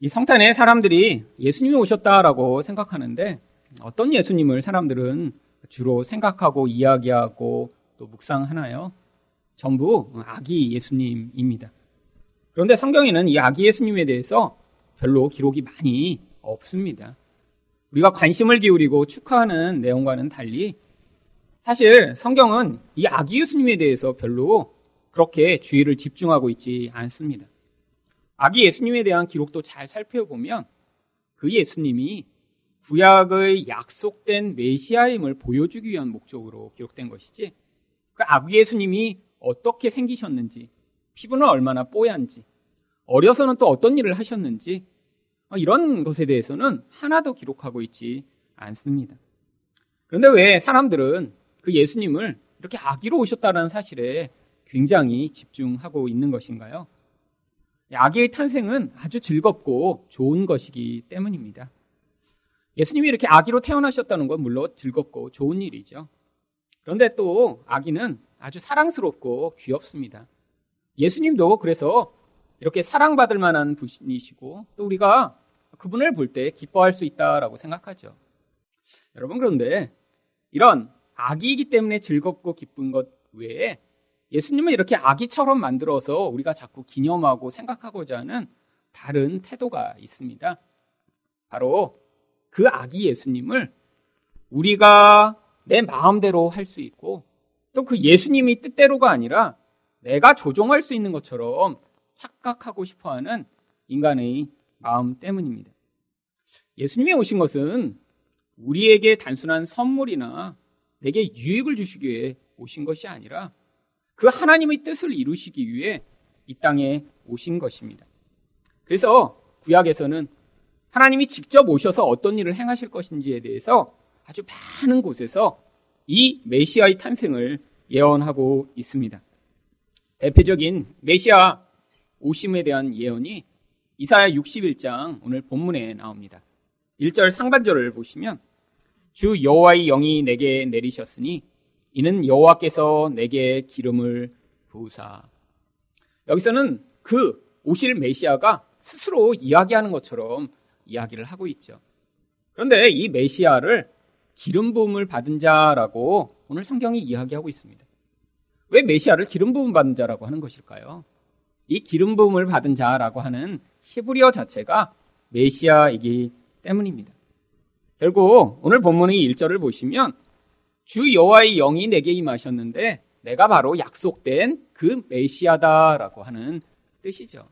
이 성탄에 사람들이 예수님이 오셨다라고 생각하는데 어떤 예수님을 사람들은 주로 생각하고 이야기하고 또 묵상하나요? 전부 아기 예수님입니다. 그런데 성경에는 이 아기 예수님에 대해서 별로 기록이 많이 없습니다. 우리가 관심을 기울이고 축하하는 내용과는 달리 사실 성경은 이 아기 예수님에 대해서 별로 그렇게 주의를 집중하고 있지 않습니다. 아기 예수님에 대한 기록도 잘 살펴보면 그 예수님이 구약의 약속된 메시아임을 보여주기 위한 목적으로 기록된 것이지 그 아기 예수님이 어떻게 생기셨는지 피부는 얼마나 뽀얀지 어려서는 또 어떤 일을 하셨는지 이런 것에 대해서는 하나도 기록하고 있지 않습니다. 그런데 왜 사람들은 그 예수님을 이렇게 아기로 오셨다는 사실에 굉장히 집중하고 있는 것인가요? 아기의 탄생은 아주 즐겁고 좋은 것이기 때문입니다. 예수님이 이렇게 아기로 태어나셨다는 건 물론 즐겁고 좋은 일이죠. 그런데 또 아기는 아주 사랑스럽고 귀엽습니다. 예수님도 그래서 이렇게 사랑받을 만한 분이시고 또 우리가 그분을 볼 때 기뻐할 수 있다라고 생각하죠. 여러분 그런데 이런 아기이기 때문에 즐겁고 기쁜 것 외에 예수님을 이렇게 아기처럼 만들어서 우리가 자꾸 기념하고 생각하고자 하는 다른 태도가 있습니다. 바로 그 아기 예수님을 우리가 내 마음대로 할 수 있고 또 그 예수님이 뜻대로가 아니라 내가 조종할 수 있는 것처럼 착각하고 싶어 하는 인간의 마음 때문입니다. 예수님이 오신 것은 우리에게 단순한 선물이나 내게 유익을 주시기 위해 오신 것이 아니라 그 하나님의 뜻을 이루시기 위해 이 땅에 오신 것입니다. 그래서 구약에서는 하나님이 직접 오셔서 어떤 일을 행하실 것인지에 대해서 아주 많은 곳에서 이 메시아의 탄생을 예언하고 있습니다. 대표적인 메시아 오심에 대한 예언이 이사야 61장 오늘 본문에 나옵니다. 1절 상반절을 보시면 주 여호와의 영이 내게 내리셨으니 이는 여호와께서 내게 기름을 부으사. 여기서는 그 오실 메시아가 스스로 이야기하는 것처럼 이야기를 하고 있죠. 그런데 이 메시아를 기름 부음을 받은 자라고 오늘 성경이 이야기하고 있습니다. 왜 메시아를 기름 부음 받은 자라고 하는 것일까요? 이 기름 부음을 받은 자라고 하는 히브리어 자체가 메시아이기 때문입니다. 결국 오늘 본문의 1절을 보시면 주 여호와의 영이 내게 임하셨는데 내가 바로 약속된 그 메시아다라고 하는 뜻이죠.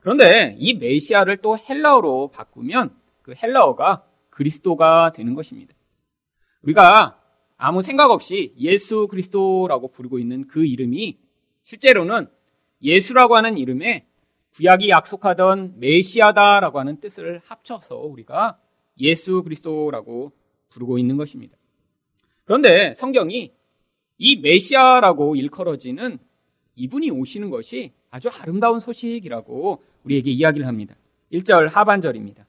그런데 이 메시아를 또 헬라어로 바꾸면 그 헬라어가 그리스도가 되는 것입니다. 우리가 아무 생각 없이 예수 그리스도라고 부르고 있는 그 이름이 실제로는 예수라고 하는 이름에 구약이 약속하던 메시아다라고 하는 뜻을 합쳐서 우리가 예수 그리스도라고 부르고 있는 것입니다. 그런데 성경이 이 메시아라고 일컬어지는 이분이 오시는 것이 아주 아름다운 소식이라고 우리에게 이야기를 합니다. 1절 하반절입니다.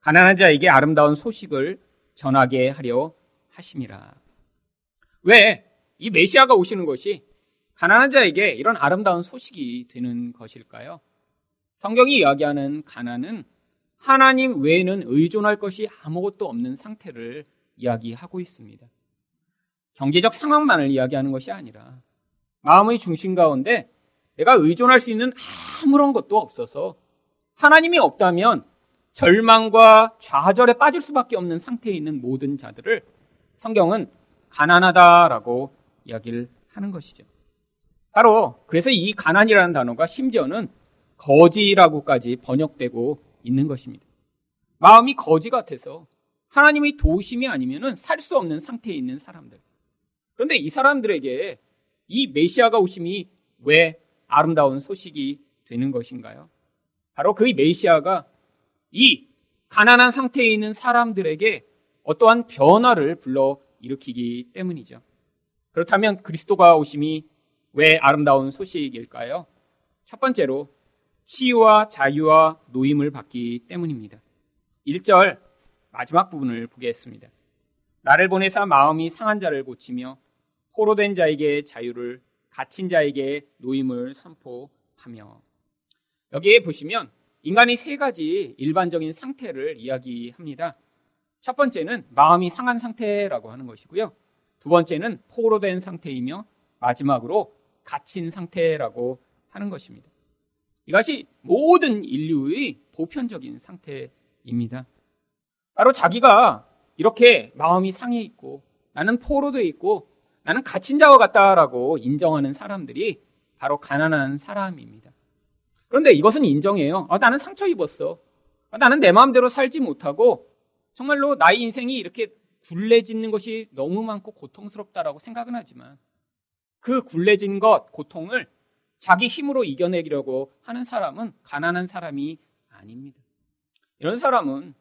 가난한 자에게 아름다운 소식을 전하게 하려 하심이라. 왜 이 메시아가 오시는 것이 가난한 자에게 이런 아름다운 소식이 되는 것일까요? 성경이 이야기하는 가난은 하나님 외에는 의존할 것이 아무것도 없는 상태를 이야기하고 있습니다. 경제적 상황만을 이야기하는 것이 아니라 마음의 중심 가운데 내가 의존할 수 있는 아무런 것도 없어서 하나님이 없다면 절망과 좌절에 빠질 수밖에 없는 상태에 있는 모든 자들을 성경은 가난하다라고 이야기를 하는 것이죠. 바로 그래서 이 가난이라는 단어가 심지어는 거지라고까지 번역되고 있는 것입니다. 마음이 거지 같아서 하나님의 도우심이 아니면 살수 없는 상태에 있는 사람들. 그런데 이 사람들에게 이 메시아가 오심이 왜 아름다운 소식이 되는 것인가요? 바로 그 메시아가 이 가난한 상태에 있는 사람들에게 어떠한 변화를 불러 일으키기 때문이죠. 그렇다면 그리스도가 오심이 왜 아름다운 소식일까요? 첫 번째로 치유와 자유와 노임을 받기 때문입니다. 1절 마지막 부분을 보겠습니다. 나를 보내사 마음이 상한 자를 고치며 포로된 자에게 자유를 갇힌 자에게 노임을 선포하며 여기에 보시면 인간이 세 가지 일반적인 상태를 이야기합니다. 첫 번째는 마음이 상한 상태라고 하는 것이고요. 두 번째는 포로된 상태이며 마지막으로 갇힌 상태라고 하는 것입니다. 이것이 모든 인류의 보편적인 상태입니다. 바로 자기가 이렇게 마음이 상해 있고 나는 포로돼 있고 나는 갇힌 자와 같다라고 인정하는 사람들이 바로 가난한 사람입니다. 그런데 이것은 인정해요. 아, 나는 상처 입었어. 아, 나는 내 마음대로 살지 못하고 정말로 나의 인생이 이렇게 굴레짓는 것이 너무 많고 고통스럽다라고 생각은 하지만 그 굴레진 것, 고통을 자기 힘으로 이겨내려고 하는 사람은 가난한 사람이 아닙니다. 이런 사람은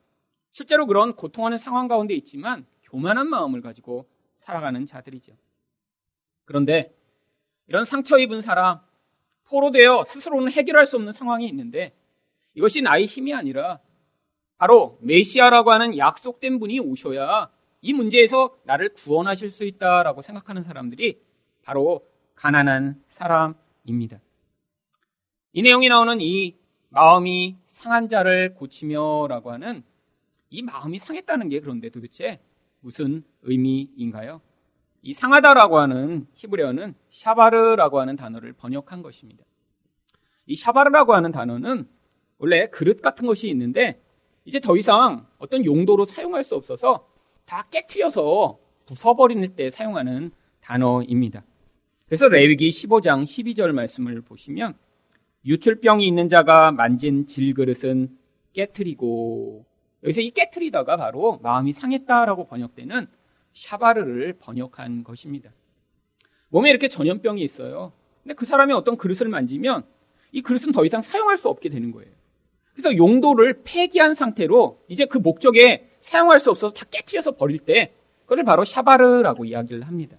실제로 그런 고통하는 상황 가운데 있지만 교만한 마음을 가지고 살아가는 자들이죠. 그런데 이런 상처 입은 사람, 포로되어 스스로는 해결할 수 없는 상황이 있는데 이것이 나의 힘이 아니라 바로 메시아라고 하는 약속된 분이 오셔야 이 문제에서 나를 구원하실 수 있다라고 생각하는 사람들이 바로 가난한 사람입니다. 이 내용이 나오는 이 마음이 상한 자를 고치며라고 하는 이 마음이 상했다는 게 그런데 도대체 무슨 의미인가요? 이 상하다라고 하는 히브리어는 샤바르라고 하는 단어를 번역한 것입니다. 이 샤바르라고 하는 단어는 원래 그릇 같은 것이 있는데 이제 더 이상 어떤 용도로 사용할 수 없어서 다 깨트려서 부숴버리는 때 사용하는 단어입니다. 그래서 레위기 15장 12절 말씀을 보시면 유출병이 있는 자가 만진 질그릇은 깨트리고 여기서 이 깨트리다가 바로 마음이 상했다라고 번역되는 샤바르를 번역한 것입니다. 몸에 이렇게 전염병이 있어요. 근데 그 사람이 어떤 그릇을 만지면 이 그릇은 더 이상 사용할 수 없게 되는 거예요. 그래서 용도를 폐기한 상태로 이제 그 목적에 사용할 수 없어서 다 깨트려서 버릴 때 그걸 바로 샤바르라고 이야기를 합니다.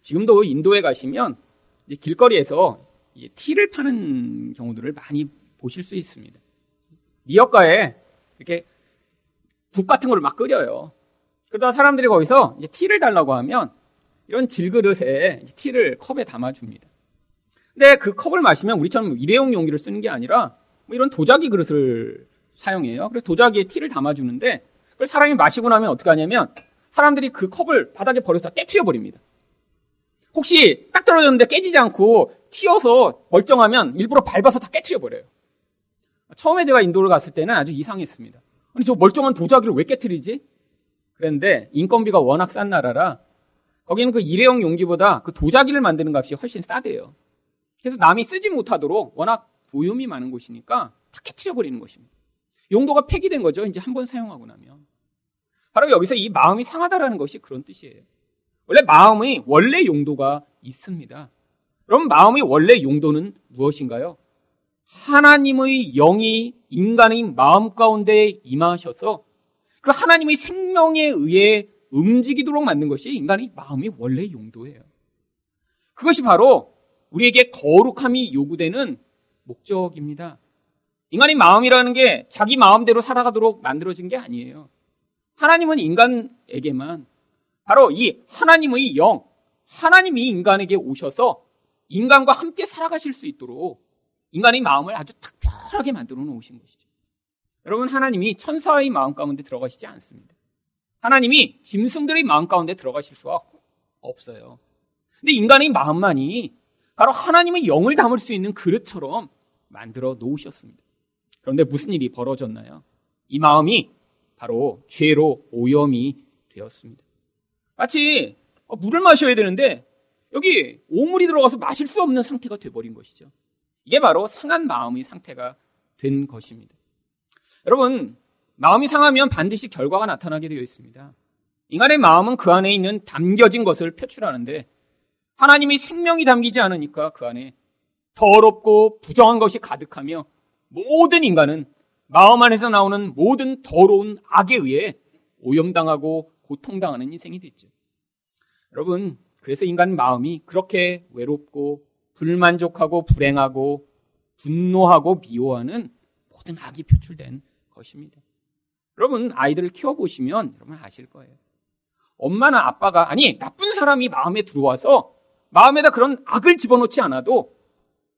지금도 인도에 가시면 길거리에서 티를 파는 경우들을 많이 보실 수 있습니다. 미역가에 이렇게 국 같은 걸 막 끓여요. 그러다 사람들이 거기서 이제 티를 달라고 하면 이런 질그릇에 티를 컵에 담아줍니다. 근데 그 컵을 마시면 우리처럼 일회용 용기를 쓰는 게 아니라 뭐 이런 도자기 그릇을 사용해요. 그래서 도자기에 티를 담아주는데 그걸 사람이 마시고 나면 어떻게 하냐면 사람들이 그 컵을 바닥에 버려서 깨트려 버립니다. 혹시 딱 떨어졌는데 깨지지 않고 튀어서 멀쩡하면 일부러 밟아서 다 깨트려 버려요. 처음에 제가 인도를 갔을 때는 아주 이상했습니다. 아니 저 멀쩡한 도자기를 왜 깨트리지? 그런데 인건비가 워낙 싼 나라라 거기는 그 일회용 용기보다 그 도자기를 만드는 값이 훨씬 싸대요. 그래서 남이 쓰지 못하도록 워낙 오염이 많은 곳이니까 다 깨트려 버리는 것입니다. 용도가 폐기된 거죠. 이제 한 번 사용하고 나면. 바로 여기서 이 마음이 상하다라는 것이 그런 뜻이에요. 원래 마음의 원래 용도가 있습니다. 그럼 마음의 원래 용도는 무엇인가요? 하나님의 영이 인간의 마음 가운데 임하셔서 그 하나님의 생명에 의해 움직이도록 만든 것이 인간의 마음의 원래 용도예요. 그것이 바로 우리에게 거룩함이 요구되는 목적입니다. 인간의 마음이라는 게 자기 마음대로 살아가도록 만들어진 게 아니에요. 하나님은 인간에게만 바로 이 하나님의 영, 하나님이 인간에게 오셔서 인간과 함께 살아가실 수 있도록 인간의 마음을 아주 특별하게 만들어 놓으신 것이죠. 여러분, 하나님이 천사의 마음 가운데 들어가시지 않습니다. 하나님이 짐승들의 마음 가운데 들어가실 수가 없어요. 근데 인간의 마음만이 바로 하나님의 영을 담을 수 있는 그릇처럼 만들어 놓으셨습니다. 그런데 무슨 일이 벌어졌나요? 이 마음이 바로 죄로 오염이 되었습니다. 마치 어, 물을 마셔야 되는데 여기 오물이 들어가서 마실 수 없는 상태가 돼버린 것이죠. 이게 바로 상한 마음의 상태가 된 것입니다. 여러분, 마음이 상하면 반드시 결과가 나타나게 되어 있습니다. 인간의 마음은 그 안에 있는 담겨진 것을 표출하는데 하나님의 생명이 담기지 않으니까 그 안에 더럽고 부정한 것이 가득하며 모든 인간은 마음 안에서 나오는 모든 더러운 악에 의해 오염당하고 고통당하는 인생이 됐죠. 여러분, 그래서 인간 마음이 그렇게 외롭고 불만족하고 불행하고 분노하고 미워하는 모든 악이 표출된 것입니다. 여러분, 아이들을 키워보시면 여러분 아실 거예요. 엄마나 아빠가, 아니, 나쁜 사람이 마음에 들어와서 마음에다 그런 악을 집어넣지 않아도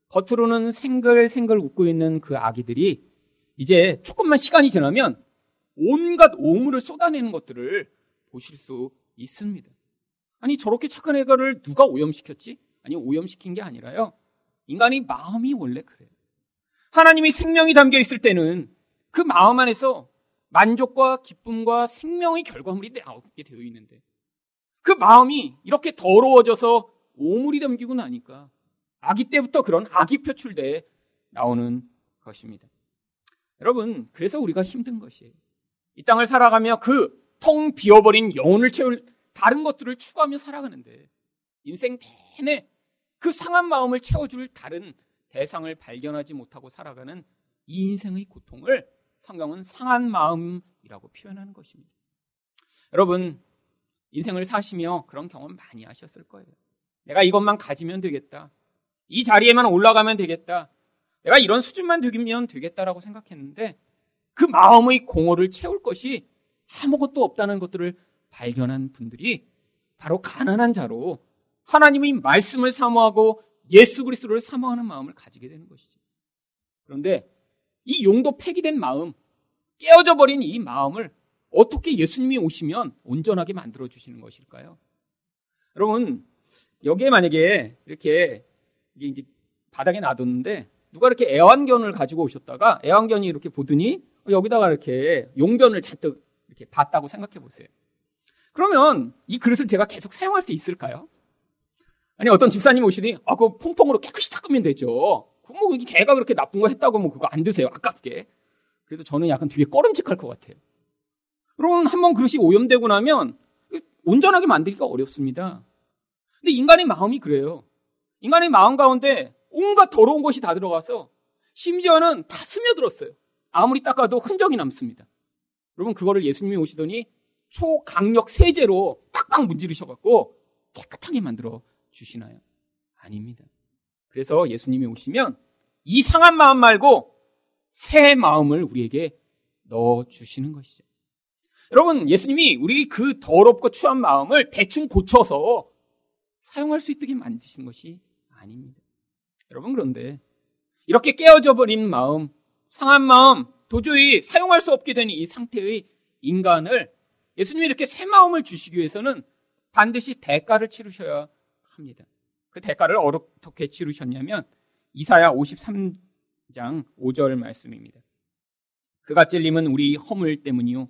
겉으로는 생글생글 웃고 있는 그 아기들이 이제 조금만 시간이 지나면 온갖 오물을 쏟아내는 것들을 보실 수 있습니다. 아니 저렇게 착한 애가를 누가 오염시켰지? 아니 오염시킨 게 아니라요. 인간의 마음이 원래 그래요. 하나님이 생명이 담겨 있을 때는 그 마음 안에서 만족과 기쁨과 생명의 결과물이 나오게 되어 있는데 그 마음이 이렇게 더러워져서 오물이 담기고 나니까 아기 때부터 그런 악이 표출돼 나오는 것입니다. 여러분, 그래서 우리가 힘든 것이에요. 이 땅을 살아가며 그 텅 비어버린 영혼을 채울 다른 것들을 추구하며 살아가는데 인생 내내 그 상한 마음을 채워줄 다른 대상을 발견하지 못하고 살아가는 이 인생의 고통을 성경은 상한 마음이라고 표현하는 것입니다. 여러분, 인생을 사시며 그런 경험 많이 하셨을 거예요. 내가 이것만 가지면 되겠다. 이 자리에만 올라가면 되겠다. 내가 이런 수준만 되면 되겠다라고 생각했는데 그 마음의 공허를 채울 것이 아무것도 없다는 것들을 발견한 분들이 바로 가난한 자로 하나님의 말씀을 사모하고 예수 그리스도를 사모하는 마음을 가지게 되는 것이죠. 그런데 이 용도 폐기된 마음, 깨어져 버린 이 마음을 어떻게 예수님이 오시면 온전하게 만들어 주시는 것일까요? 여러분, 여기에 만약에 이렇게 이제 바닥에 놔뒀는데 누가 이렇게 애완견을 가지고 오셨다가 애완견이 이렇게 보더니 여기다가 이렇게 용변을 잔뜩 이렇게 봤다고 생각해 보세요. 그러면 이 그릇을 제가 계속 사용할 수 있을까요? 아니 어떤 집사님 오시더니 아 그거 퐁퐁으로 깨끗이 닦으면 되죠. 그뭐 개가 그렇게 나쁜 거 했다고 뭐 그거 안 드세요. 아깝게. 그래서 저는 약간 되게 꺼름직할 것 같아요. 그러면 한번 그릇이 오염되고 나면 온전하게 만들기가 어렵습니다. 근데 인간의 마음이 그래요. 인간의 마음 가운데 온갖 더러운 것이 다 들어가서 심지어는 다 스며들었어요. 아무리 닦아도 흔적이 남습니다. 여러분 그거를 예수님이 오시더니 초강력 세제로 빡빡 문지르셔갖고 깨끗하게 만들어 주시나요? 아닙니다. 그래서 예수님이 오시면 이 상한 마음 말고 새 마음을 우리에게 넣어 주시는 것이죠. 여러분, 예수님이 우리 그 더럽고 추한 마음을 대충 고쳐서 사용할 수 있게 만드신 것이 아닙니다. 여러분, 그런데 이렇게 깨어져 버린 마음, 상한 마음, 도저히 사용할 수 없게 된이 상태의 인간을 예수님이 이렇게 새 마음을 주시기 위해서는 반드시 대가를 치르셔야 합니다. 그 대가를 어떻게 치르셨냐면 이사야 53장 5절 말씀입니다. 그가 찔림은 우리 허물 때문이요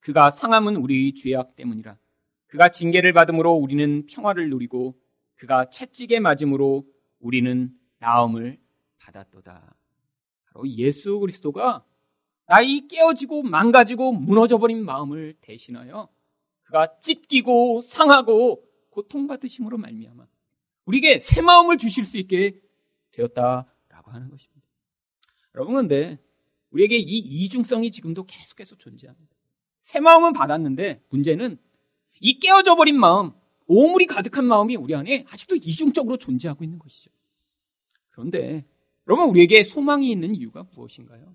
그가 상함은 우리 죄악 때문이라. 그가 징계를 받음으로 우리는 평화를 누리고 그가 채찍에 맞음으로 우리는 나음을 받았도다. 바로 예수 그리스도가 나이 깨어지고 망가지고 무너져버린 마음을 대신하여 그가 찢기고 상하고 고통받으심으로 말미암아 우리에게 새 마음을 주실 수 있게 되었다라고 하는 것입니다. 여러분 근데 우리에게 이 이중성이 지금도 계속해서 존재합니다. 새 마음은 받았는데 문제는 이 깨어져 버린 마음, 오물이 가득한 마음이 우리 안에 아직도 이중적으로 존재하고 있는 것이죠. 그런데 여러분 우리에게 소망이 있는 이유가 무엇인가요?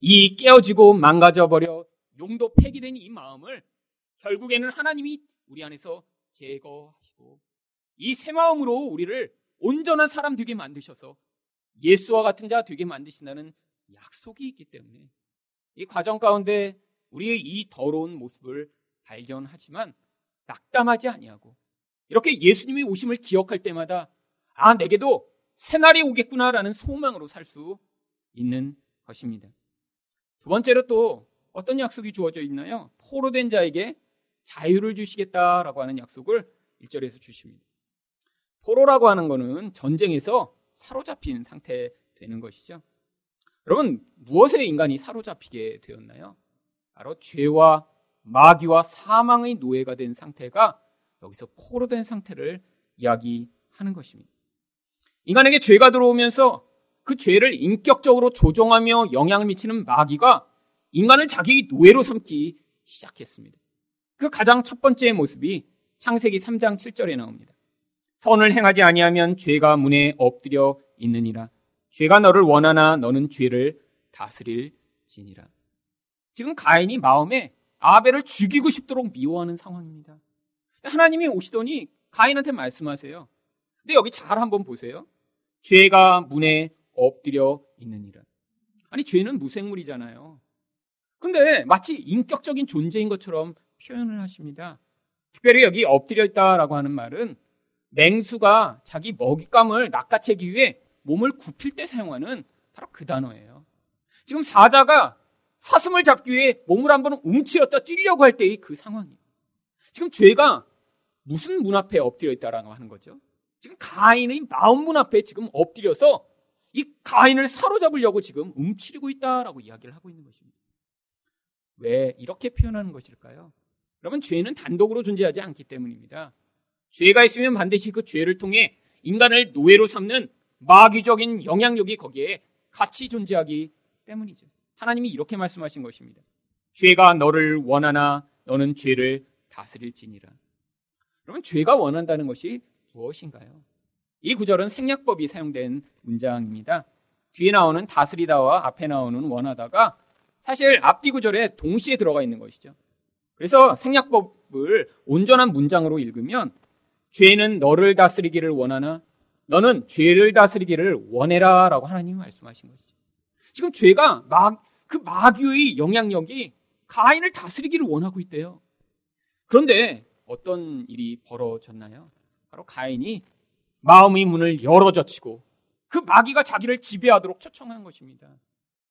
이 깨어지고 망가져 버려 용도 폐기된 이 마음을 결국에는 하나님이 우리 안에서 제거하시고 이 새 마음으로 우리를 온전한 사람 되게 만드셔서 예수와 같은 자 되게 만드신다는 약속이 있기 때문에 이 과정 가운데 우리의 이 더러운 모습을 발견하지만 낙담하지 아니하고 이렇게 예수님이 오심을 기억할 때마다 아 내게도 새날이 오겠구나라는 소망으로 살 수 있는 것입니다. 두 번째로 또 어떤 약속이 주어져 있나요? 포로된 자에게 자유를 주시겠다라고 하는 약속을 1절에서 주십니다. 포로라고 하는 것은 전쟁에서 사로잡힌 상태 되는 것이죠. 여러분, 무엇에 인간이 사로잡히게 되었나요? 바로 죄와 마귀와 사망의 노예가 된 상태가 여기서 포로 된 상태를 이야기하는 것입니다. 인간에게 죄가 들어오면서 그 죄를 인격적으로 조종하며 영향을 미치는 마귀가 인간을 자기 노예로 삼기 시작했습니다. 그 가장 첫 번째 모습이 창세기 3장 7절에 나옵니다. 선을 행하지 아니하면 죄가 문에 엎드려 있느니라. 죄가 너를 원하나 너는 죄를 다스릴지니라. 지금 가인이 마음에 아벨을 죽이고 싶도록 미워하는 상황입니다. 하나님이 오시더니 가인한테 말씀하세요. 근데 여기 잘 한번 보세요. 죄가 문에 엎드려 있느니라. 아니, 죄는 무생물이잖아요. 근데 마치 인격적인 존재인 것처럼 표현을 하십니다. 특별히 여기 엎드려 있다라고 하는 말은 맹수가 자기 먹잇감을 낚아채기 위해 몸을 굽힐 때 사용하는 바로 그 단어예요. 지금 사자가 사슴을 잡기 위해 몸을 한번 움츠렸다 뛰려고 할 때의 그 상황이에요. 지금 죄가 무슨 문 앞에 엎드려 있다라고 하는 거죠? 지금 가인의 마음 문 앞에 지금 엎드려서 이 가인을 사로잡으려고 지금 움츠리고 있다라고 이야기를 하고 있는 것입니다. 왜 이렇게 표현하는 것일까요? 여러분, 죄는 단독으로 존재하지 않기 때문입니다. 죄가 있으면 반드시 그 죄를 통해 인간을 노예로 삼는 마귀적인 영향력이 거기에 같이 존재하기 때문이죠. 하나님이 이렇게 말씀하신 것입니다. 죄가 너를 원하나 너는 죄를 다스릴지니라. 그러면 죄가 원한다는 것이 무엇인가요? 이 구절은 생략법이 사용된 문장입니다. 뒤에 나오는 다스리다와 앞에 나오는 원하다가 사실 앞뒤 구절에 동시에 들어가 있는 것이죠. 그래서 생략법을 온전한 문장으로 읽으면 죄는 너를 다스리기를 원하나 너는 죄를 다스리기를 원해라 라고 하나님이 말씀하신 것이죠. 지금 죄가 막, 그 마귀의 영향력이 가인을 다스리기를 원하고 있대요. 그런데 어떤 일이 벌어졌나요? 바로 가인이 마음의 문을 열어 젖히고 그 마귀가 자기를 지배하도록 초청한 것입니다.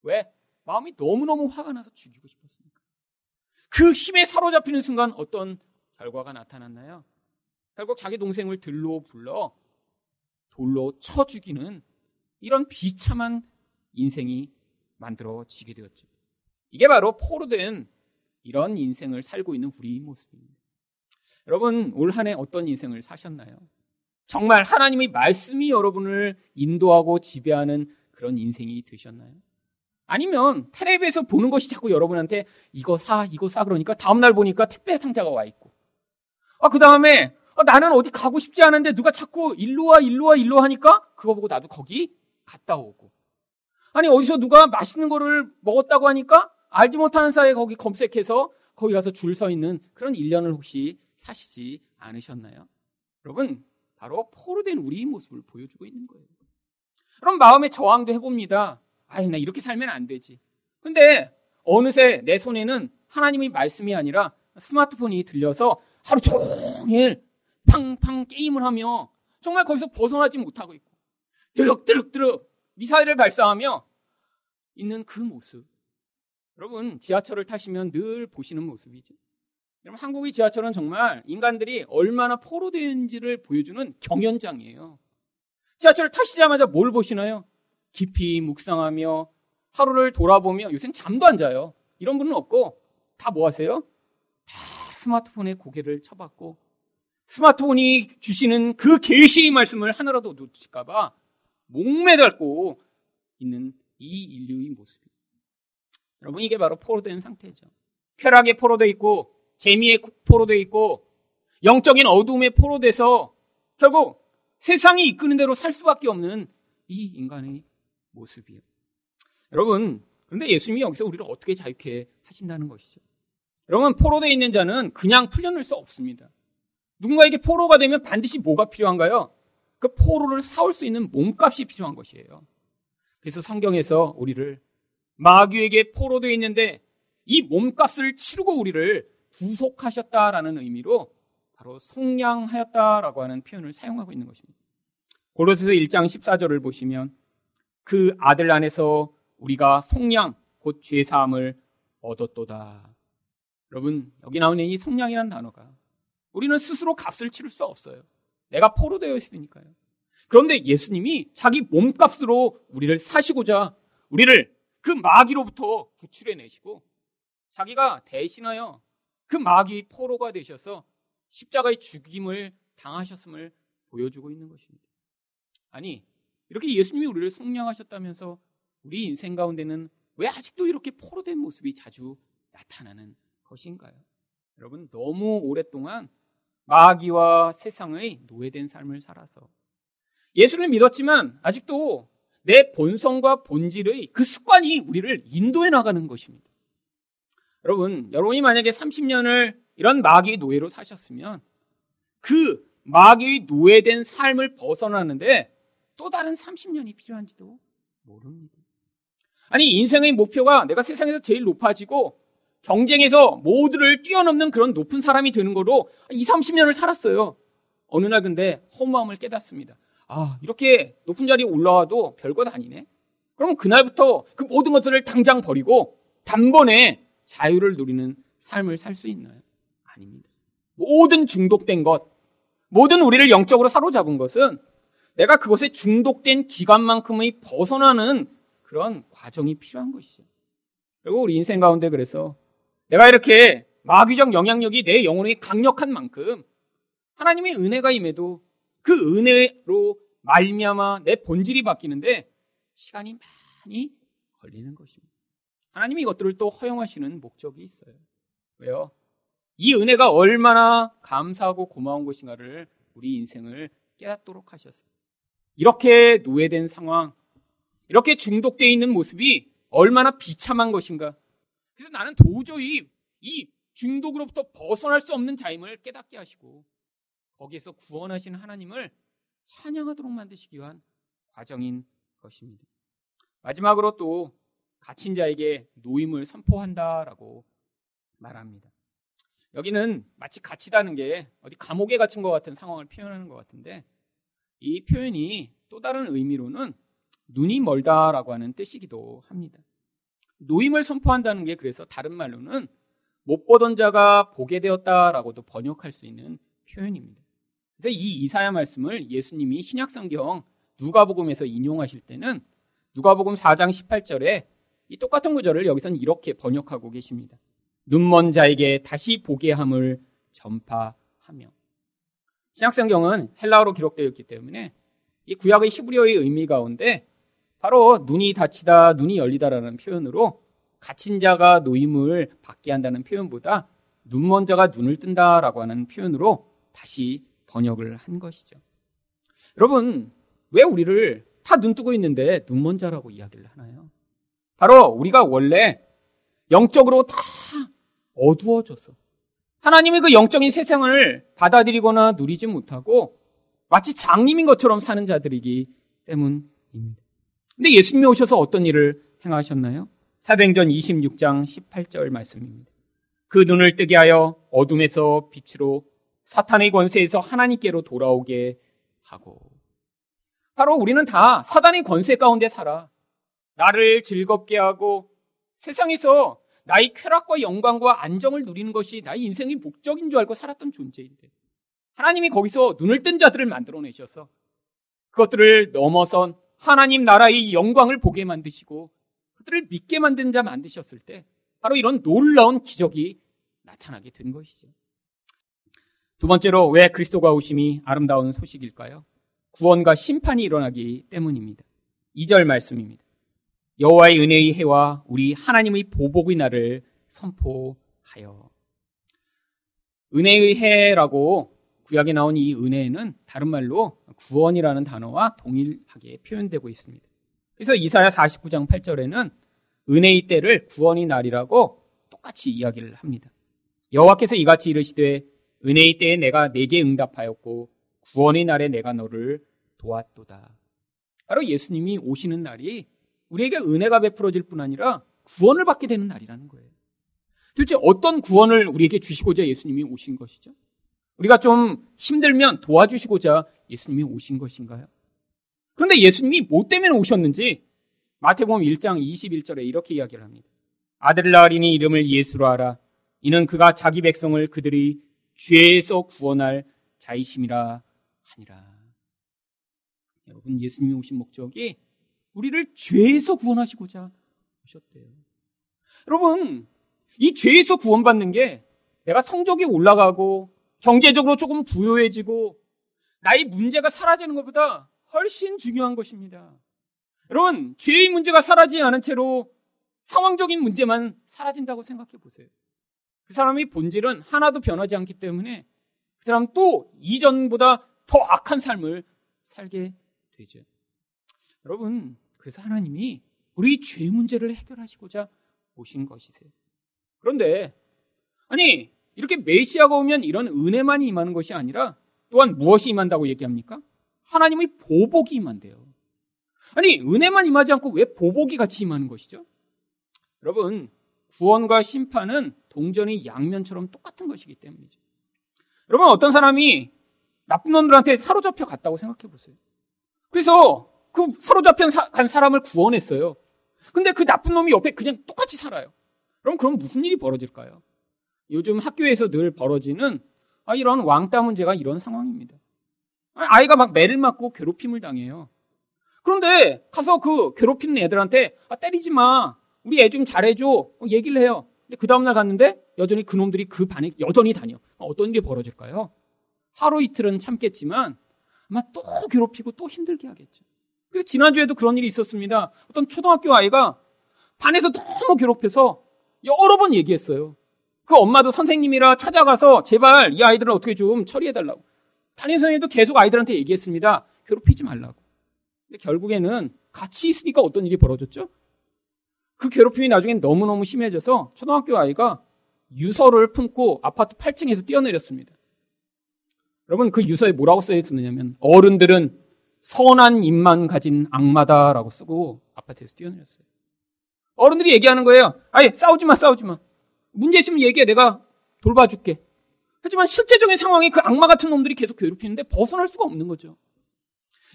왜? 마음이 너무너무 화가 나서 죽이고 싶었으니까. 그 힘에 사로잡히는 순간 어떤 결과가 나타났나요? 결국 자기 동생을 들로 불러 돌로 쳐 죽이는 이런 비참한 인생이 만들어지게 되었죠. 이게 바로 포로 된 이런 인생을 살고 있는 우리 모습입니다. 여러분, 올 한 해 어떤 인생을 사셨나요? 정말 하나님의 말씀이 여러분을 인도하고 지배하는 그런 인생이 되셨나요? 아니면 텔레비에서 보는 것이 자꾸 여러분한테 이거 사, 이거 사 그러니까 다음날 보니까 택배 상자가 와 있고. 아, 그 다음에 아, 나는 어디 가고 싶지 않은데 누가 자꾸 일로 와, 일로 와, 일로 하니까 그거 보고 나도 거기 갔다 오고. 아니, 어디서 누가 맛있는 거를 먹었다고 하니까 알지 못하는 사이에 거기 검색해서 거기 가서 줄 서 있는 그런 일련을 혹시 사시지 않으셨나요? 여러분, 바로 포로된 우리의 모습을 보여주고 있는 거예요. 그럼 마음의 저항도 해봅니다. 아이, 나 이렇게 살면 안 되지. 근데 어느새 내 손에는 하나님의 말씀이 아니라 스마트폰이 들려서 하루 종일 팡팡 게임을 하며 정말 거기서 벗어나지 못하고 있고 드럭드럭드럭 미사일을 발사하며 있는 그 모습. 여러분, 지하철을 타시면 늘 보시는 모습이죠. 여러분, 한국의 지하철은 정말 인간들이 얼마나 포로되는지를 보여주는 경연장이에요. 지하철을 타시자마자 뭘 보시나요? 깊이 묵상하며 하루를 돌아보며 요새는 잠도 안 자요. 이런 분은 없고 다 뭐 하세요? 다 스마트폰에 고개를 쳐박고 스마트폰이 주시는 그 계시의 말씀을 하나라도 놓칠까봐 목매달고 있는 이 인류의 모습이. 여러분 이게 바로 포로된 상태죠. 쾌락에 포로돼 있고 재미에 포로돼 있고 영적인 어둠에 포로돼서 결국 세상이 이끄는 대로 살 수밖에 없는 이 인간의 모습이에요. 여러분 그런데 예수님이 여기서 우리를 어떻게 자유케 하신다는 것이죠. 여러분 포로되어 있는 자는 그냥 풀려낼 수 없습니다. 누군가에게 포로가 되면 반드시 뭐가 필요한가요? 그 포로를 사올 수 있는 몸값이 필요한 것이에요. 그래서 성경에서 우리를 마귀에게 포로되어 있는데 이 몸값을 치르고 우리를 구속하셨다라는 의미로 바로 속량하였다라고 하는 표현을 사용하고 있는 것입니다. 골로새서 1장 14절을 보시면 그 아들 안에서 우리가 속량 곧 죄사함을 얻었도다. 여러분 여기 나오는 이 속량이라는 단어가 우리는 스스로 값을 치를 수 없어요. 내가 포로 되어 있으니까요. 그런데 예수님이 자기 몸값으로 우리를 사시고자 우리를 그 마귀로부터 구출해 내시고 자기가 대신하여 그 마귀 포로가 되셔서 십자가의 죽임을 당하셨음을 보여주고 있는 것입니다. 아니, 이렇게 예수님이 우리를 속량하셨다면서 우리 인생 가운데는 왜 아직도 이렇게 포로된 모습이 자주 나타나는 것인가요? 여러분, 너무 오랫동안 마귀와 세상의 노예된 삶을 살아서 예수를 믿었지만 아직도 내 본성과 본질의 그 습관이 우리를 인도해 나가는 것입니다. 여러분, 여러분이 만약에 30년을 이런 마귀의 노예로 사셨으면 그 마귀의 노예된 삶을 벗어나는데 또 다른 30년이 필요한지도 모릅니다. 아니, 인생의 목표가 내가 세상에서 제일 높아지고 경쟁에서 모두를 뛰어넘는 그런 높은 사람이 되는 거로 2, 30년을 살았어요. 어느 날 근데 허무함을 깨닫습니다. 아, 이렇게 높은 자리에 올라와도 별것 아니네? 그럼 그날부터 그 모든 것들을 당장 버리고 단번에 자유를 누리는 삶을 살 수 있나요? 아닙니다. 모든 중독된 것, 모든 우리를 영적으로 사로잡은 것은 내가 그것에 중독된 기간만큼의 벗어나는 그런 과정이 필요한 것이죠. 그리고 우리 인생 가운데 그래서 내가 이렇게 마귀적 영향력이 내 영혼에 강력한 만큼 하나님의 은혜가 임해도 그 은혜로 말미암아 내 본질이 바뀌는데 시간이 많이 걸리는 것입니다. 하나님이 이것들을 또 허용하시는 목적이 있어요. 왜요? 이 은혜가 얼마나 감사하고 고마운 것인가를 우리 인생을 깨닫도록 하셨어요. 이렇게 노예된 상황, 이렇게 중독되어 있는 모습이 얼마나 비참한 것인가. 그래서 나는 도저히 이 중독으로부터 벗어날 수 없는 자임을 깨닫게 하시고 거기에서 구원하신 하나님을 찬양하도록 만드시기 위한 과정인 것입니다. 마지막으로 또 갇힌 자에게 노임을 선포한다라고 말합니다. 여기는 마치 갇히다는 게 어디 감옥에 갇힌 것 같은 상황을 표현하는 것 같은데 이 표현이 또 다른 의미로는 눈이 멀다라고 하는 뜻이기도 합니다. 노임을 선포한다는 게 그래서 다른 말로는 못 보던 자가 보게 되었다라고도 번역할 수 있는 표현입니다. 그래서 이 이사야 말씀을 예수님이 신약성경 누가복음에서 인용하실 때는 누가복음 4장 18절에 이 똑같은 구절을 여기서는 이렇게 번역하고 계십니다. 눈먼 자에게 다시 보게 함을 전파하며. 신약성경은 헬라어로 기록되어 있기 때문에 이 구약의 히브리어의 의미 가운데 바로 눈이 닫히다, 눈이 열리다라는 표현으로 갇힌 자가 노임을 받게 한다는 표현보다 눈먼 자가 눈을 뜬다라고 하는 표현으로 다시 번역을 한 것이죠. 여러분, 왜 우리를 다 눈 뜨고 있는데 눈먼 자라고 이야기를 하나요? 바로 우리가 원래 영적으로 다 어두워져서 하나님의 그 영적인 세상을 받아들이거나 누리지 못하고 마치 장님인 것처럼 사는 자들이기 때문입니다. 근데 예수님이 오셔서 어떤 일을 행하셨나요? 사도행전 26장 18절 말씀입니다. 그 눈을 뜨게 하여 어둠에서 빛으로 사탄의 권세에서 하나님께로 돌아오게 하고 바로 우리는 다 사단의 권세 가운데 살아 나를 즐겁게 하고 세상에서 나의 쾌락과 영광과 안정을 누리는 것이 나의 인생의 목적인 줄 알고 살았던 존재인데 하나님이 거기서 눈을 뜬 자들을 만들어내셔서 그것들을 넘어선 하나님 나라의 영광을 보게 만드시고 그들을 믿게 만든 자 만드셨을 때 바로 이런 놀라운 기적이 나타나게 된 것이죠. 두 번째로 왜 그리스도가 오심이 아름다운 소식일까요? 구원과 심판이 일어나기 때문입니다. 2절 말씀입니다. 여호와의 은혜의 해와 우리 하나님의 보복의 날을 선포하여 은혜의 해라고 구약에 나온 이 은혜는 다른 말로 구원이라는 단어와 동일하게 표현되고 있습니다. 그래서 이사야 49장 8절에는 은혜의 때를 구원의 날이라고 똑같이 이야기를 합니다. 여호와께서 이같이 이르시되 은혜의 때에 내가 내게 응답하였고 구원의 날에 내가 너를 도왔도다. 바로 예수님이 오시는 날이 우리에게 은혜가 베풀어질 뿐 아니라 구원을 받게 되는 날이라는 거예요. 도대체 어떤 구원을 우리에게 주시고자 예수님이 오신 것이죠? 우리가 좀 힘들면 도와주시고자 예수님이 오신 것인가요? 그런데 예수님이 뭐 때문에 오셨는지 마태복음 1장 21절에 이렇게 이야기를 합니다. 아들 낳으리니 이름을 예수로 하라. 이는 그가 자기 백성을 그들이 죄에서 구원할 자이심이라 하니라. 여러분 예수님이 오신 목적이 우리를 죄에서 구원하시고자 오셨대요. 여러분 이 죄에서 구원받는 게 내가 성적이 올라가고 경제적으로 조금 부유해지고 나의 문제가 사라지는 것보다 훨씬 중요한 것입니다. 여러분, 죄의 문제가 사라지지 않은 채로 상황적인 문제만 사라진다고 생각해 보세요. 그 사람의 본질은 하나도 변하지 않기 때문에 그 사람 또 이전보다 더 악한 삶을 살게 되죠. 여러분, 그래서 하나님이 우리 죄 문제를 해결하시고자 오신 것이세요. 그런데, 아니, 이렇게 메시아가 오면 이런 은혜만이 임하는 것이 아니라 또한 무엇이 임한다고 얘기합니까? 하나님의 보복이 임한대요. 아니, 은혜만 임하지 않고 왜 보복이 같이 임하는 것이죠? 여러분, 구원과 심판은 동전이 양면처럼 똑같은 것이기 때문이죠. 여러분, 어떤 사람이 나쁜 놈들한테 사로잡혀 갔다고 생각해 보세요. 그래서 그 사로잡혀 간 사람을 구원했어요. 근데 그 나쁜 놈이 옆에 그냥 똑같이 살아요. 그럼 그럼 무슨 일이 벌어질까요? 요즘 학교에서 늘 벌어지는 아, 이런 왕따 문제가 이런 상황입니다. 아이가 막 매를 맞고 괴롭힘을 당해요. 그런데 가서 그 괴롭히는 애들한테 아, 때리지 마. 우리 애 좀 잘해줘. 어, 얘기를 해요. 근데 그 다음날 갔는데 여전히 그 놈들이 그 반에 여전히 다녀. 어떤 일이 벌어질까요? 하루 이틀은 참겠지만 아마 또 괴롭히고 또 힘들게 하겠죠. 그래서 지난주에도 그런 일이 있었습니다. 어떤 초등학교 아이가 반에서 너무 괴롭혀서 여러 번 얘기했어요. 그 엄마도 선생님이라 찾아가서 제발 이 아이들을 어떻게 좀 처리해달라고. 담임 선생님도 계속 아이들한테 얘기했습니다. 괴롭히지 말라고. 근데 결국에는 같이 있으니까 어떤 일이 벌어졌죠? 그 괴롭힘이 나중엔 너무너무 심해져서 초등학교 아이가 유서를 품고 아파트 8층에서 뛰어내렸습니다. 여러분 그 유서에 뭐라고 써 있었느냐면 어른들은 선한 입만 가진 악마다라고 쓰고 아파트에서 뛰어내렸어요. 어른들이 얘기하는 거예요. 아예 싸우지 마, 싸우지 마. 문제 있으면 얘기해. 내가 돌봐줄게. 하지만 실제적인 상황에 그 악마 같은 놈들이 계속 괴롭히는데 벗어날 수가 없는 거죠.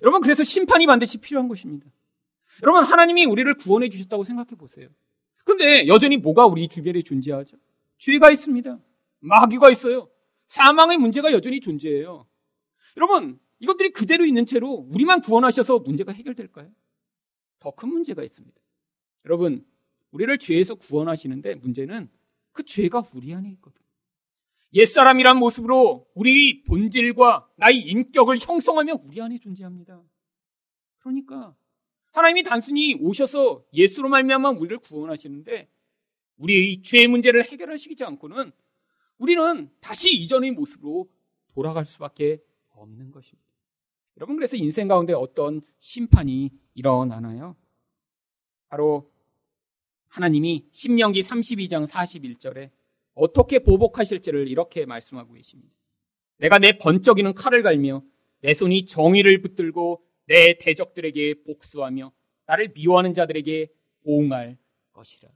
여러분, 그래서 심판이 반드시 필요한 것입니다. 여러분, 하나님이 우리를 구원해 주셨다고 생각해 보세요. 그런데 여전히 뭐가 우리 주변에 존재하죠? 죄가 있습니다. 마귀가 있어요. 사망의 문제가 여전히 존재해요. 여러분, 이것들이 그대로 있는 채로 우리만 구원하셔서 문제가 해결될까요? 더 큰 문제가 있습니다. 여러분, 우리를 죄에서 구원하시는데 문제는 그 죄가 우리 안에 있거든. 옛사람이란 모습으로 우리 본질과 나의 인격을 형성하며 우리 안에 존재합니다. 그러니까 하나님이 단순히 오셔서 예수로 말미암아 우리를 구원하시는데 우리의 죄 문제를 해결하시지 않고는 우리는 다시 이전의 모습으로 돌아갈 수밖에 없는 것입니다. 여러분 그래서 인생 가운데 어떤 심판이 일어나나요? 바로 하나님이 신명기 32장 41절에 어떻게 보복하실지를 이렇게 말씀하고 계십니다. 내가 내 번쩍이는 칼을 갈며 내 손이 정의를 붙들고 내 대적들에게 복수하며 나를 미워하는 자들에게 보응할 것이라.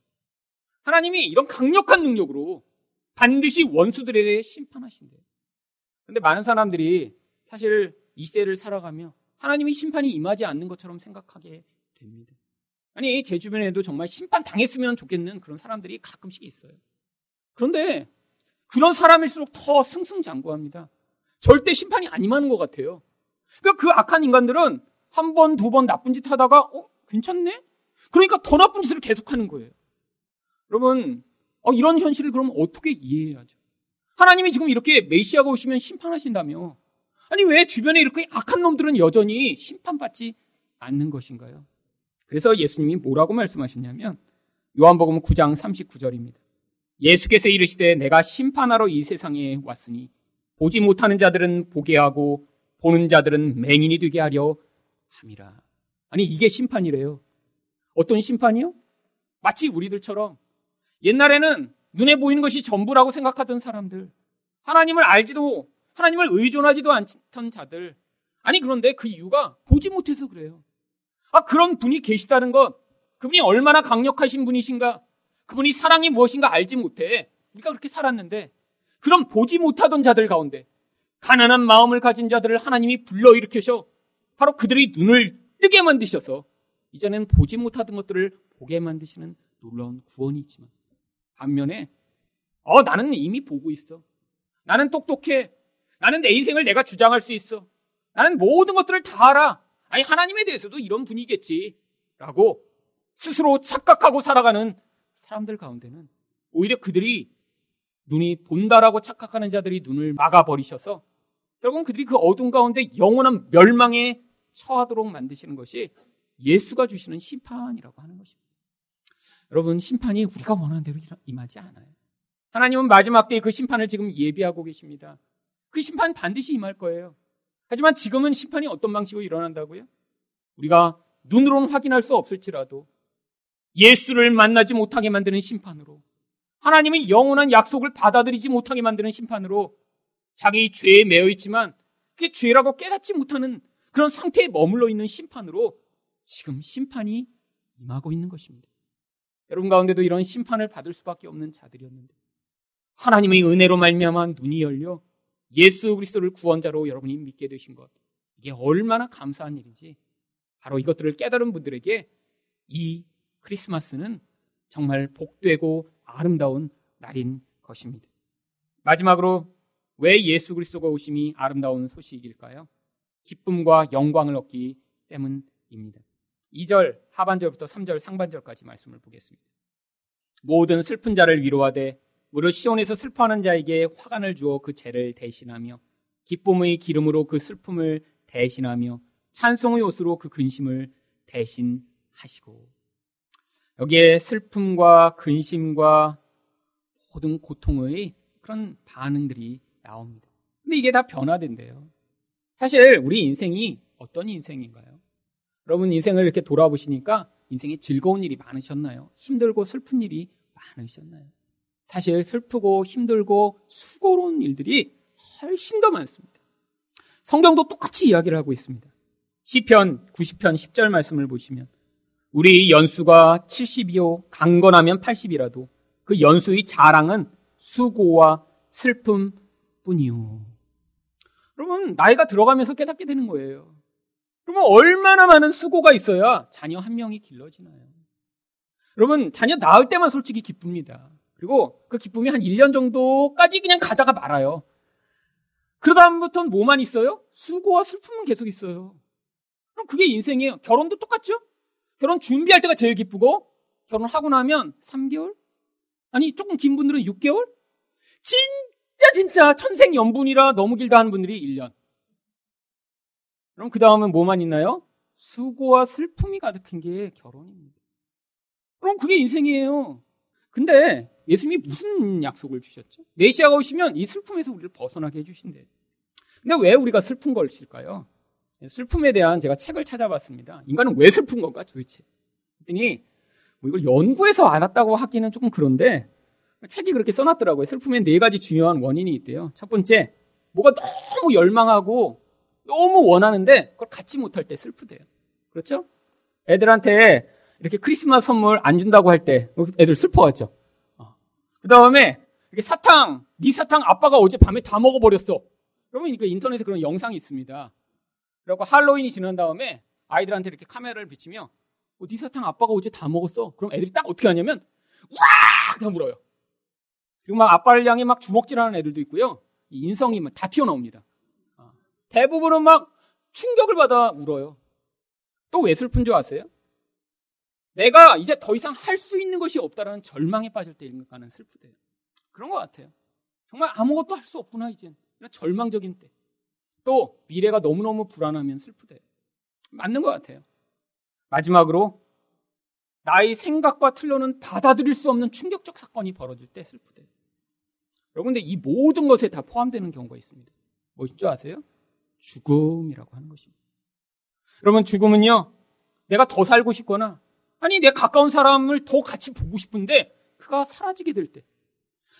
하나님이 이런 강력한 능력으로 반드시 원수들에 대해 심판하신대요. 그런데 많은 사람들이 사실 이 세를 살아가며 하나님이 심판이 임하지 않는 것처럼 생각하게 됩니다. 아니, 제 주변에도 정말 심판 당했으면 좋겠는 그런 사람들이 가끔씩 있어요. 그런데 그런 사람일수록 더 승승장구합니다. 절대 심판이 안 임하는 것 같아요. 그러니까 그 악한 인간들은 한 번, 두 번 나쁜 짓 하다가, 어, 괜찮네? 그러니까 더 나쁜 짓을 계속하는 거예요. 여러분, 어, 이런 현실을 그럼 어떻게 이해해야죠? 하나님이 지금 이렇게 메시아가 오시면 심판하신다며. 아니, 왜 주변에 이렇게 악한 놈들은 여전히 심판받지 않는 것인가요? 그래서 예수님이 뭐라고 말씀하셨냐면, 요한복음 9장 39절입니다. 예수께서 이르시되 내가 심판하러 이 세상에 왔으니 보지 못하는 자들은 보게 하고 보는 자들은 맹인이 되게 하려 함이라. 아니 이게 심판이래요. 어떤 심판이요? 마치 우리들처럼 옛날에는 눈에 보이는 것이 전부라고 생각하던 사람들, 하나님을 알지도 하나님을 의존하지도 않던 자들. 아니 그런데 그 이유가 보지 못해서 그래요. 아 그런 분이 계시다는 것, 그분이 얼마나 강력하신 분이신가, 그분이 사랑이 무엇인가 알지 못해 우리가 그렇게 살았는데 그럼 보지 못하던 자들 가운데 가난한 마음을 가진 자들을 하나님이 불러일으켜서 바로 그들의 눈을 뜨게 만드셔서 이제는 보지 못하던 것들을 보게 만드시는 놀라운 구원이 있지만 반면에 어 나는 이미 보고 있어. 나는 똑똑해. 나는 내 인생을 내가 주장할 수 있어. 나는 모든 것들을 다 알아. 아니 하나님에 대해서도 이런 분이겠지. 라고 스스로 착각하고 살아가는 사람들 가운데는 오히려 그들이 눈이 본다라고 착각하는 자들이 눈을 막아버리셔서 결국은 그들이 그 어둠 가운데 영원한 멸망에 처하도록 만드시는 것이 예수가 주시는 심판이라고 하는 것입니다. 여러분, 심판이 우리가 원하는 대로 임하지 않아요. 하나님은 마지막 때에 그 심판을 지금 예비하고 계십니다. 그 심판 반드시 임할 거예요. 하지만 지금은 심판이 어떤 방식으로 일어난다고요? 우리가 눈으로는 확인할 수 없을지라도 예수를 만나지 못하게 만드는 심판으로 하나님의 영원한 약속을 받아들이지 못하게 만드는 심판으로 자기 죄에 매여 있지만 그게 죄라고 깨닫지 못하는 그런 상태에 머물러 있는 심판으로 지금 심판이 임하고 있는 것입니다. 여러분 가운데도 이런 심판을 받을 수밖에 없는 자들이었는데 하나님의 은혜로 말미암아 눈이 열려 예수 그리스도를 구원자로 여러분이 믿게 되신 것 이게 얼마나 감사한 일인지 바로 이것들을 깨달은 분들에게 이 크리스마스는 정말 복되고 아름다운 날인 것입니다. 마지막으로 왜 예수 그리스도가 오심이 아름다운 소식일까요? 기쁨과 영광을 얻기 때문입니다. 2절 하반절부터 3절 상반절까지 말씀을 보겠습니다. 모든 슬픈 자를 위로하되 무릇 시온에서 슬퍼하는 자에게 화관을 주어 그 죄를 대신하며 기쁨의 기름으로 그 슬픔을 대신하며 찬송의 옷으로 그 근심을 대신하시고 여기에 슬픔과 근심과 모든 고통의 그런 반응들이 나옵니다. 근데 이게 다 변화된대요. 사실 우리 인생이 어떤 인생인가요? 여러분 인생을 이렇게 돌아보시니까 인생에 즐거운 일이 많으셨나요? 힘들고 슬픈 일이 많으셨나요? 사실 슬프고 힘들고 수고로운 일들이 훨씬 더 많습니다. 성경도 똑같이 이야기를 하고 있습니다. 시편 90편 10절 말씀을 보시면 우리 연수가 70이요 강건하면 80이라도 그 연수의 자랑은 수고와 슬픔 뿐이요. 여러분 나이가 들어가면서 깨닫게 되는 거예요. 그러면 얼마나 많은 수고가 있어야 자녀 한 명이 길러지나요? 여러분 자녀 낳을 때만 솔직히 기쁩니다. 그리고 그 기쁨이 한 1년 정도까지 그냥 가다가 말아요. 그러다음부터는 뭐만 있어요? 수고와 슬픔은 계속 있어요. 그럼 그게 인생이에요. 결혼도 똑같죠? 결혼 준비할 때가 제일 기쁘고 결혼하고 나면 3개월? 아니 조금 긴 분들은 6개월? 진짜 진짜 천생연분이라 너무 길다 하는 분들이 1년. 그럼 그 다음은 뭐만 있나요? 수고와 슬픔이 가득한 게 결혼입니다. 그럼 그게 인생이에요. 근데 예수님이 무슨 약속을 주셨죠? 메시아가 오시면 이 슬픔에서 우리를 벗어나게 해주신대. 근데 왜 우리가 슬픈 걸 칠까요? 슬픔에 대한 제가 책을 찾아봤습니다. 인간은 왜 슬픈 건가 도대체? 그랬더니 뭐 이걸 연구해서 알았다고 하기는 조금 그런데 책이 그렇게 써놨더라고요. 슬픔에 네 가지 중요한 원인이 있대요. 첫 번째, 뭐가 너무 열망하고 너무 원하는데 그걸 갖지 못할 때 슬프대요. 그렇죠? 애들한테 이렇게 크리스마스 선물 안 준다고 할 때 애들 슬퍼하죠. 그 다음에 이렇게 사탕, 네 사탕 아빠가 어제 밤에 다 먹어버렸어. 여러분 그 인터넷에 그런 영상이 있습니다. 그리고 할로윈이 지난 다음에 아이들한테 이렇게 카메라를 비치며 어, 네 사탕 아빠가 어제 다 먹었어. 그럼 애들이 딱 어떻게 하냐면 와! 다 물어요. 그리고 막 아빠를 향해 막 주먹질하는 애들도 있고요. 인성이 막 다 튀어나옵니다. 어. 대부분은 막 충격을 받아 울어요. 또 왜 슬픈 줄 아세요? 내가 이제 더 이상 할 수 있는 것이 없다라는 절망에 빠질 때 인간은 슬프대요. 그런 것 같아요. 정말 아무것도 할 수 없구나, 이젠. 절망적인 때. 또, 미래가 너무너무 불안하면 슬프대요. 맞는 것 같아요. 마지막으로, 나의 생각과 틀로는 받아들일 수 없는 충격적 사건이 벌어질 때 슬프대요. 여러분, 근데 이 모든 것에 다 포함되는 경우가 있습니다. 줄 아세요? 죽음이라고 하는 것입니다. 여러분, 죽음은요, 내가 더 살고 싶거나 아니, 내 가까운 사람을 더 같이 보고 싶은데 그가 사라지게 될 때.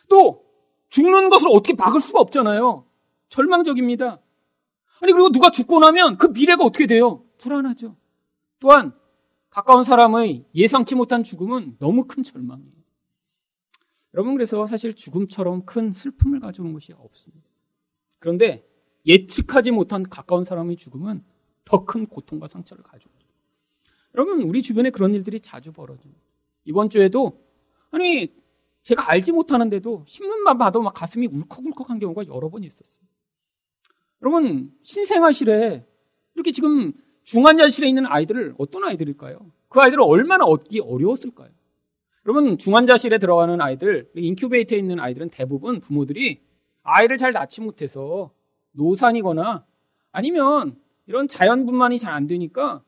또 죽는 것을 어떻게 막을 수가 없잖아요. 절망적입니다. 아니, 그리고 누가 죽고 나면 그 미래가 어떻게 돼요? 불안하죠. 또한 가까운 사람의 예상치 못한 죽음은 너무 큰 절망이에요. 여러분, 그래서 사실 죽음처럼 큰 슬픔을 가져오는 것이 없습니다. 그런데 예측하지 못한 가까운 사람의 죽음은 더 큰 고통과 상처를 가져옵니다. 여러분, 우리 주변에 그런 일들이 자주 벌어집니다. 이번 주에도, 아니, 제가 알지 못하는데도 신문만 봐도 막 가슴이 울컥울컥한 경우가 여러 번 있었어요. 여러분, 신생아실에 이렇게 지금 중환자실에 있는 아이들을 어떤 아이들일까요? 그 아이들을 얼마나 얻기 어려웠을까요? 여러분, 중환자실에 들어가는 아이들, 인큐베이터에 있는 아이들은 대부분 부모들이 아이를 잘 낳지 못해서 노산이거나 아니면 이런 자연분만이 잘 안 되니까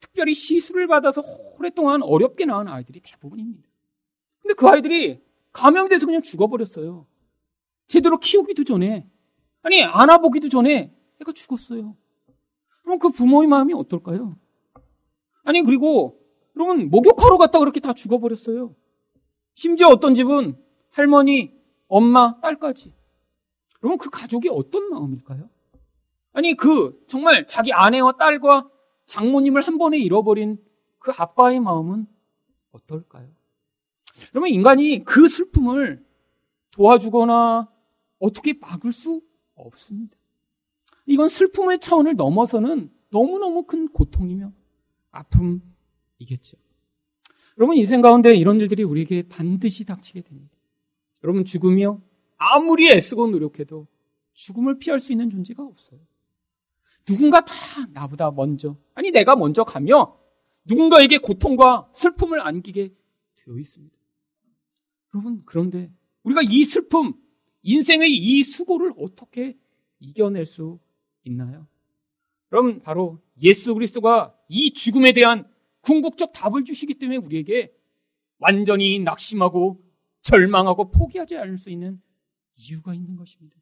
특별히 시술을 받아서 오랫동안 어렵게 낳은 아이들이 대부분입니다. 근데 그 아이들이 감염돼서 그냥 죽어버렸어요. 제대로 키우기도 전에, 아니, 안아보기도 전에 애가 죽었어요. 그럼 그 부모의 마음이 어떨까요? 아니, 그리고, 여러분, 목욕하러 갔다 그렇게 다 죽어버렸어요. 심지어 어떤 집은 할머니, 엄마, 딸까지. 그러면 그 가족이 어떤 마음일까요? 아니, 그, 정말 자기 아내와 딸과 장모님을 한 번에 잃어버린 그 아빠의 마음은 어떨까요? 그러면 인간이 그 슬픔을 도와주거나 어떻게 막을 수 없습니다. 이건 슬픔의 차원을 넘어서는 너무너무 큰 고통이며 아픔이겠죠. 여러분, 인생 가운데 이런 일들이 우리에게 반드시 닥치게 됩니다. 여러분, 죽음이요? 아무리 애쓰고 노력해도 죽음을 피할 수 있는 존재가 없어요. 누군가 다 나보다 먼저, 아니, 내가 먼저 가며 누군가에게 고통과 슬픔을 안기게 되어 있습니다. 여러분, 그런데 우리가 이 슬픔, 인생의 이 수고를 어떻게 이겨낼 수 있나요? 그럼 바로 예수 그리스도가 이 죽음에 대한 궁극적 답을 주시기 때문에 우리에게 완전히 낙심하고 절망하고 포기하지 않을 수 있는 이유가 있는 것입니다.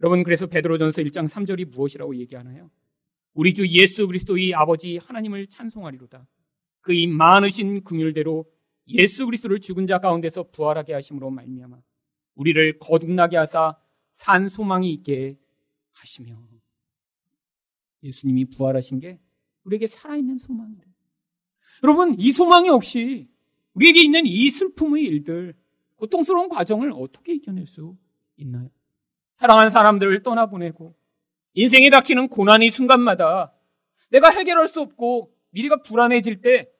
여러분 그래서 베드로전서 1장 3절이 무엇이라고 얘기하나요? 우리 주 예수 그리스도의 아버지 하나님을 찬송하리로다. 그의 많으신 긍휼대로 예수 그리스도를 죽은 자 가운데서 부활하게 하심으로 말미암아 우리를 거듭나게 하사 산 소망이 있게 하시며 예수님이 부활하신 게 우리에게 살아있는 소망이래. 여러분, 이 소망이 없이 우리에게 있는 이 슬픔의 일들, 고통스러운 과정을 어떻게 이겨낼 수 있나요? 사랑하는 사람들을 떠나보내고 인생에 닥치는 고난의 순간마다 내가 해결할 수 없고 미래가 불안해질 때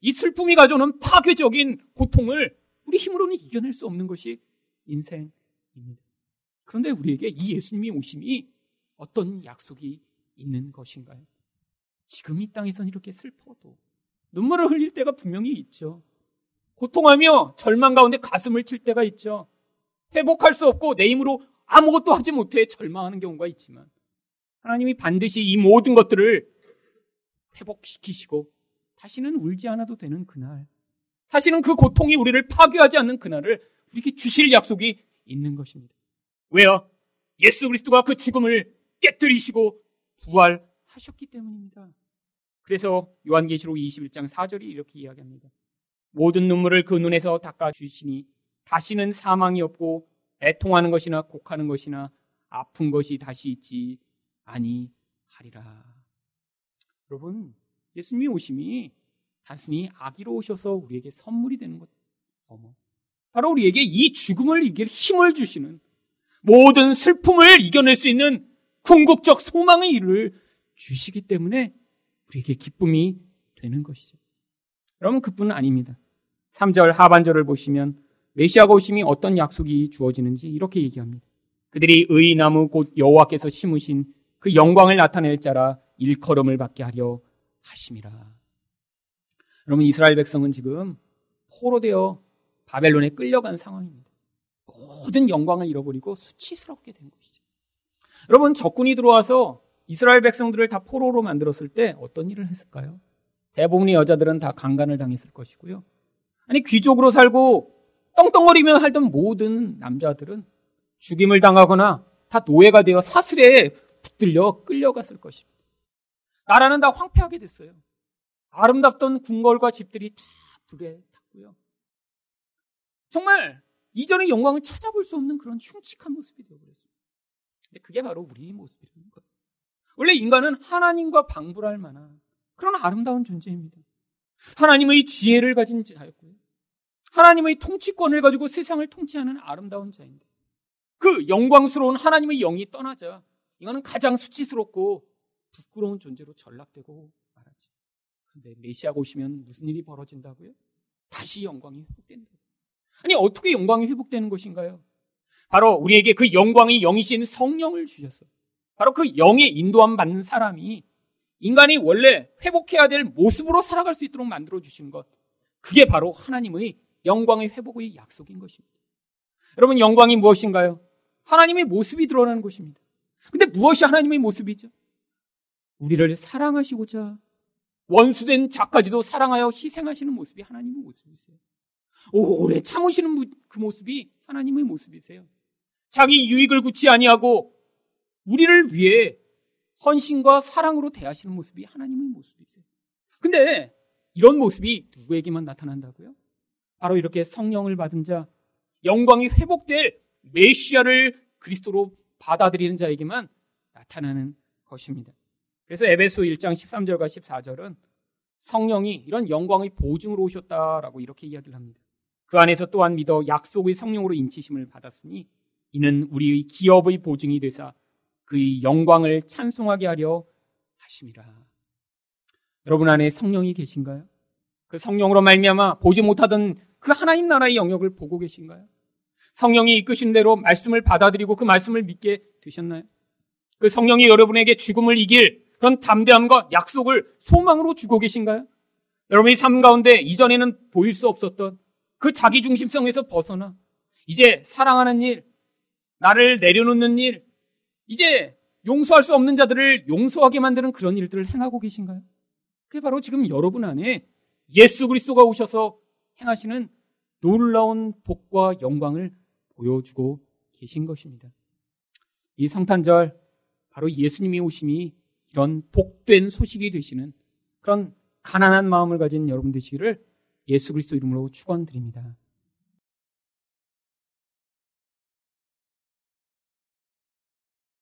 이 슬픔이 가져오는 파괴적인 고통을 우리 힘으로는 이겨낼 수 없는 것이 인생입니다. 그런데 우리에게 이 예수님이 오심이 어떤 약속이 있는 것인가요? 지금 이 땅에선 이렇게 슬퍼도 눈물을 흘릴 때가 분명히 있죠. 고통하며 절망 가운데 가슴을 칠 때가 있죠. 회복할 수 없고 내 힘으로 아무것도 하지 못해 절망하는 경우가 있지만 하나님이 반드시 이 모든 것들을 회복시키시고 다시는 울지 않아도 되는 그날, 다시는 그 고통이 우리를 파괴하지 않는 그날을 우리에게 주실 약속이 있는 것입니다. 왜요? 예수 그리스도가 그 죽음을 깨뜨리시고 부활하셨기 때문입니다. 그래서 요한계시록 21장 4절이 이렇게 이야기합니다. 모든 눈물을 그 눈에서 닦아 주시니 다시는 사망이 없고 애통하는 것이나 곡하는 것이나 아픈 것이 다시 있지 아니하리라. 여러분, 예수님이 오심이 단순히 아기로 오셔서 우리에게 선물이 되는 것 어머. 바로 우리에게 이 죽음을 이길 힘을 주시는 모든 슬픔을 이겨낼 수 있는 궁극적 소망의 일을 주시기 때문에 우리에게 기쁨이 되는 것이죠. 여러분 그뿐 아닙니다. 3절 하반절을 보시면 메시아가 오심이 어떤 약속이 주어지는지 이렇게 얘기합니다. 그들이 의 나무 곧 여호와께서 심으신 그 영광을 나타낼 자라 일컬음을 받게 하려 하심이라. 여러분 이스라엘 백성은 지금 포로되어 바벨론에 끌려간 상황입니다. 모든 영광을 잃어버리고 수치스럽게 된 것이죠. 여러분 적군이 들어와서 이스라엘 백성들을 다 포로로 만들었을 때 어떤 일을 했을까요? 대부분의 여자들은 다 강간을 당했을 것이고요. 아니 귀족으로 살고 떵떵거리며 살던 모든 남자들은 죽임을 당하거나 다 노예가 되어 사슬에 붙들려 끌려갔을 것입니다. 나라는 다 황폐하게 됐어요. 아름답던 궁궐과 집들이 다 불에 탔고요. 정말 이전의 영광을 찾아볼 수 없는 그런 흉측한 모습이 되어버렸습니다. 근데 그게 바로 우리의 모습이라는 거예요. 원래 인간은 하나님과 방불할 만한 그런 아름다운 존재입니다. 하나님의 지혜를 가진 자였고요. 하나님의 통치권을 가지고 세상을 통치하는 아름다운 자인데 그 영광스러운 하나님의 영이 떠나자 이거는 가장 수치스럽고 부끄러운 존재로 전락되고 말하지. 그런데 메시아가 오시면 무슨 일이 벌어진다고요? 다시 영광이 회복된다. 아니 어떻게 영광이 회복되는 것인가요? 바로 우리에게 그 영광의 영이신 성령을 주셨어요. 바로 그 영의 인도함 받는 사람이 인간이 원래 회복해야 될 모습으로 살아갈 수 있도록 만들어 주신 것. 그게 바로 하나님의 영광의 회복의 약속인 것입니다. 여러분 영광이 무엇인가요? 하나님의 모습이 드러나는 것입니다. 근데 무엇이 하나님의 모습이죠? 우리를 사랑하시고자 원수된 자까지도 사랑하여 희생하시는 모습이 하나님의 모습이세요. 오래 참으시는 그 모습이 하나님의 모습이세요. 자기 유익을 굳지 아니하고 우리를 위해 헌신과 사랑으로 대하시는 모습이 하나님의 모습이세요. 근데 이런 모습이 누구에게만 나타난다고요? 바로 이렇게 성령을 받은 자, 영광이 회복될 메시아를 그리스도로 받아들이는 자에게만 나타나는 것입니다. 그래서 에베소 1장 13절과 14절은 성령이 이런 영광의 보증으로 오셨다라고 이렇게 이야기를 합니다. 그 안에서 또한 믿어 약속의 성령으로 인치심을 받았으니 이는 우리의 기업의 보증이 되사 그의 영광을 찬송하게 하려 하심이라. 여러분 안에 성령이 계신가요? 그 성령으로 말미암아 보지 못하던 그 하나님 나라의 영역을 보고 계신가요? 성령이 이끄신 대로 말씀을 받아들이고 그 말씀을 믿게 되셨나요? 그 성령이 여러분에게 죽음을 이길 그런 담대함과 약속을 소망으로 주고 계신가요? 여러분의 삶 가운데 이전에는 보일 수 없었던 그 자기 중심성에서 벗어나 이제 사랑하는 일, 나를 내려놓는 일, 이제 용서할 수 없는 자들을 용서하게 만드는 그런 일들을 행하고 계신가요? 그게 바로 지금 여러분 안에 예수 그리스도가 오셔서 행하시는 놀라운 복과 영광을 보여주고 계신 것입니다. 이 성탄절 바로 예수님이 오심이 이런 복된 소식이 되시는 그런 가난한 마음을 가진 여러분 되시기를 예수 그리스도 이름으로 축원드립니다.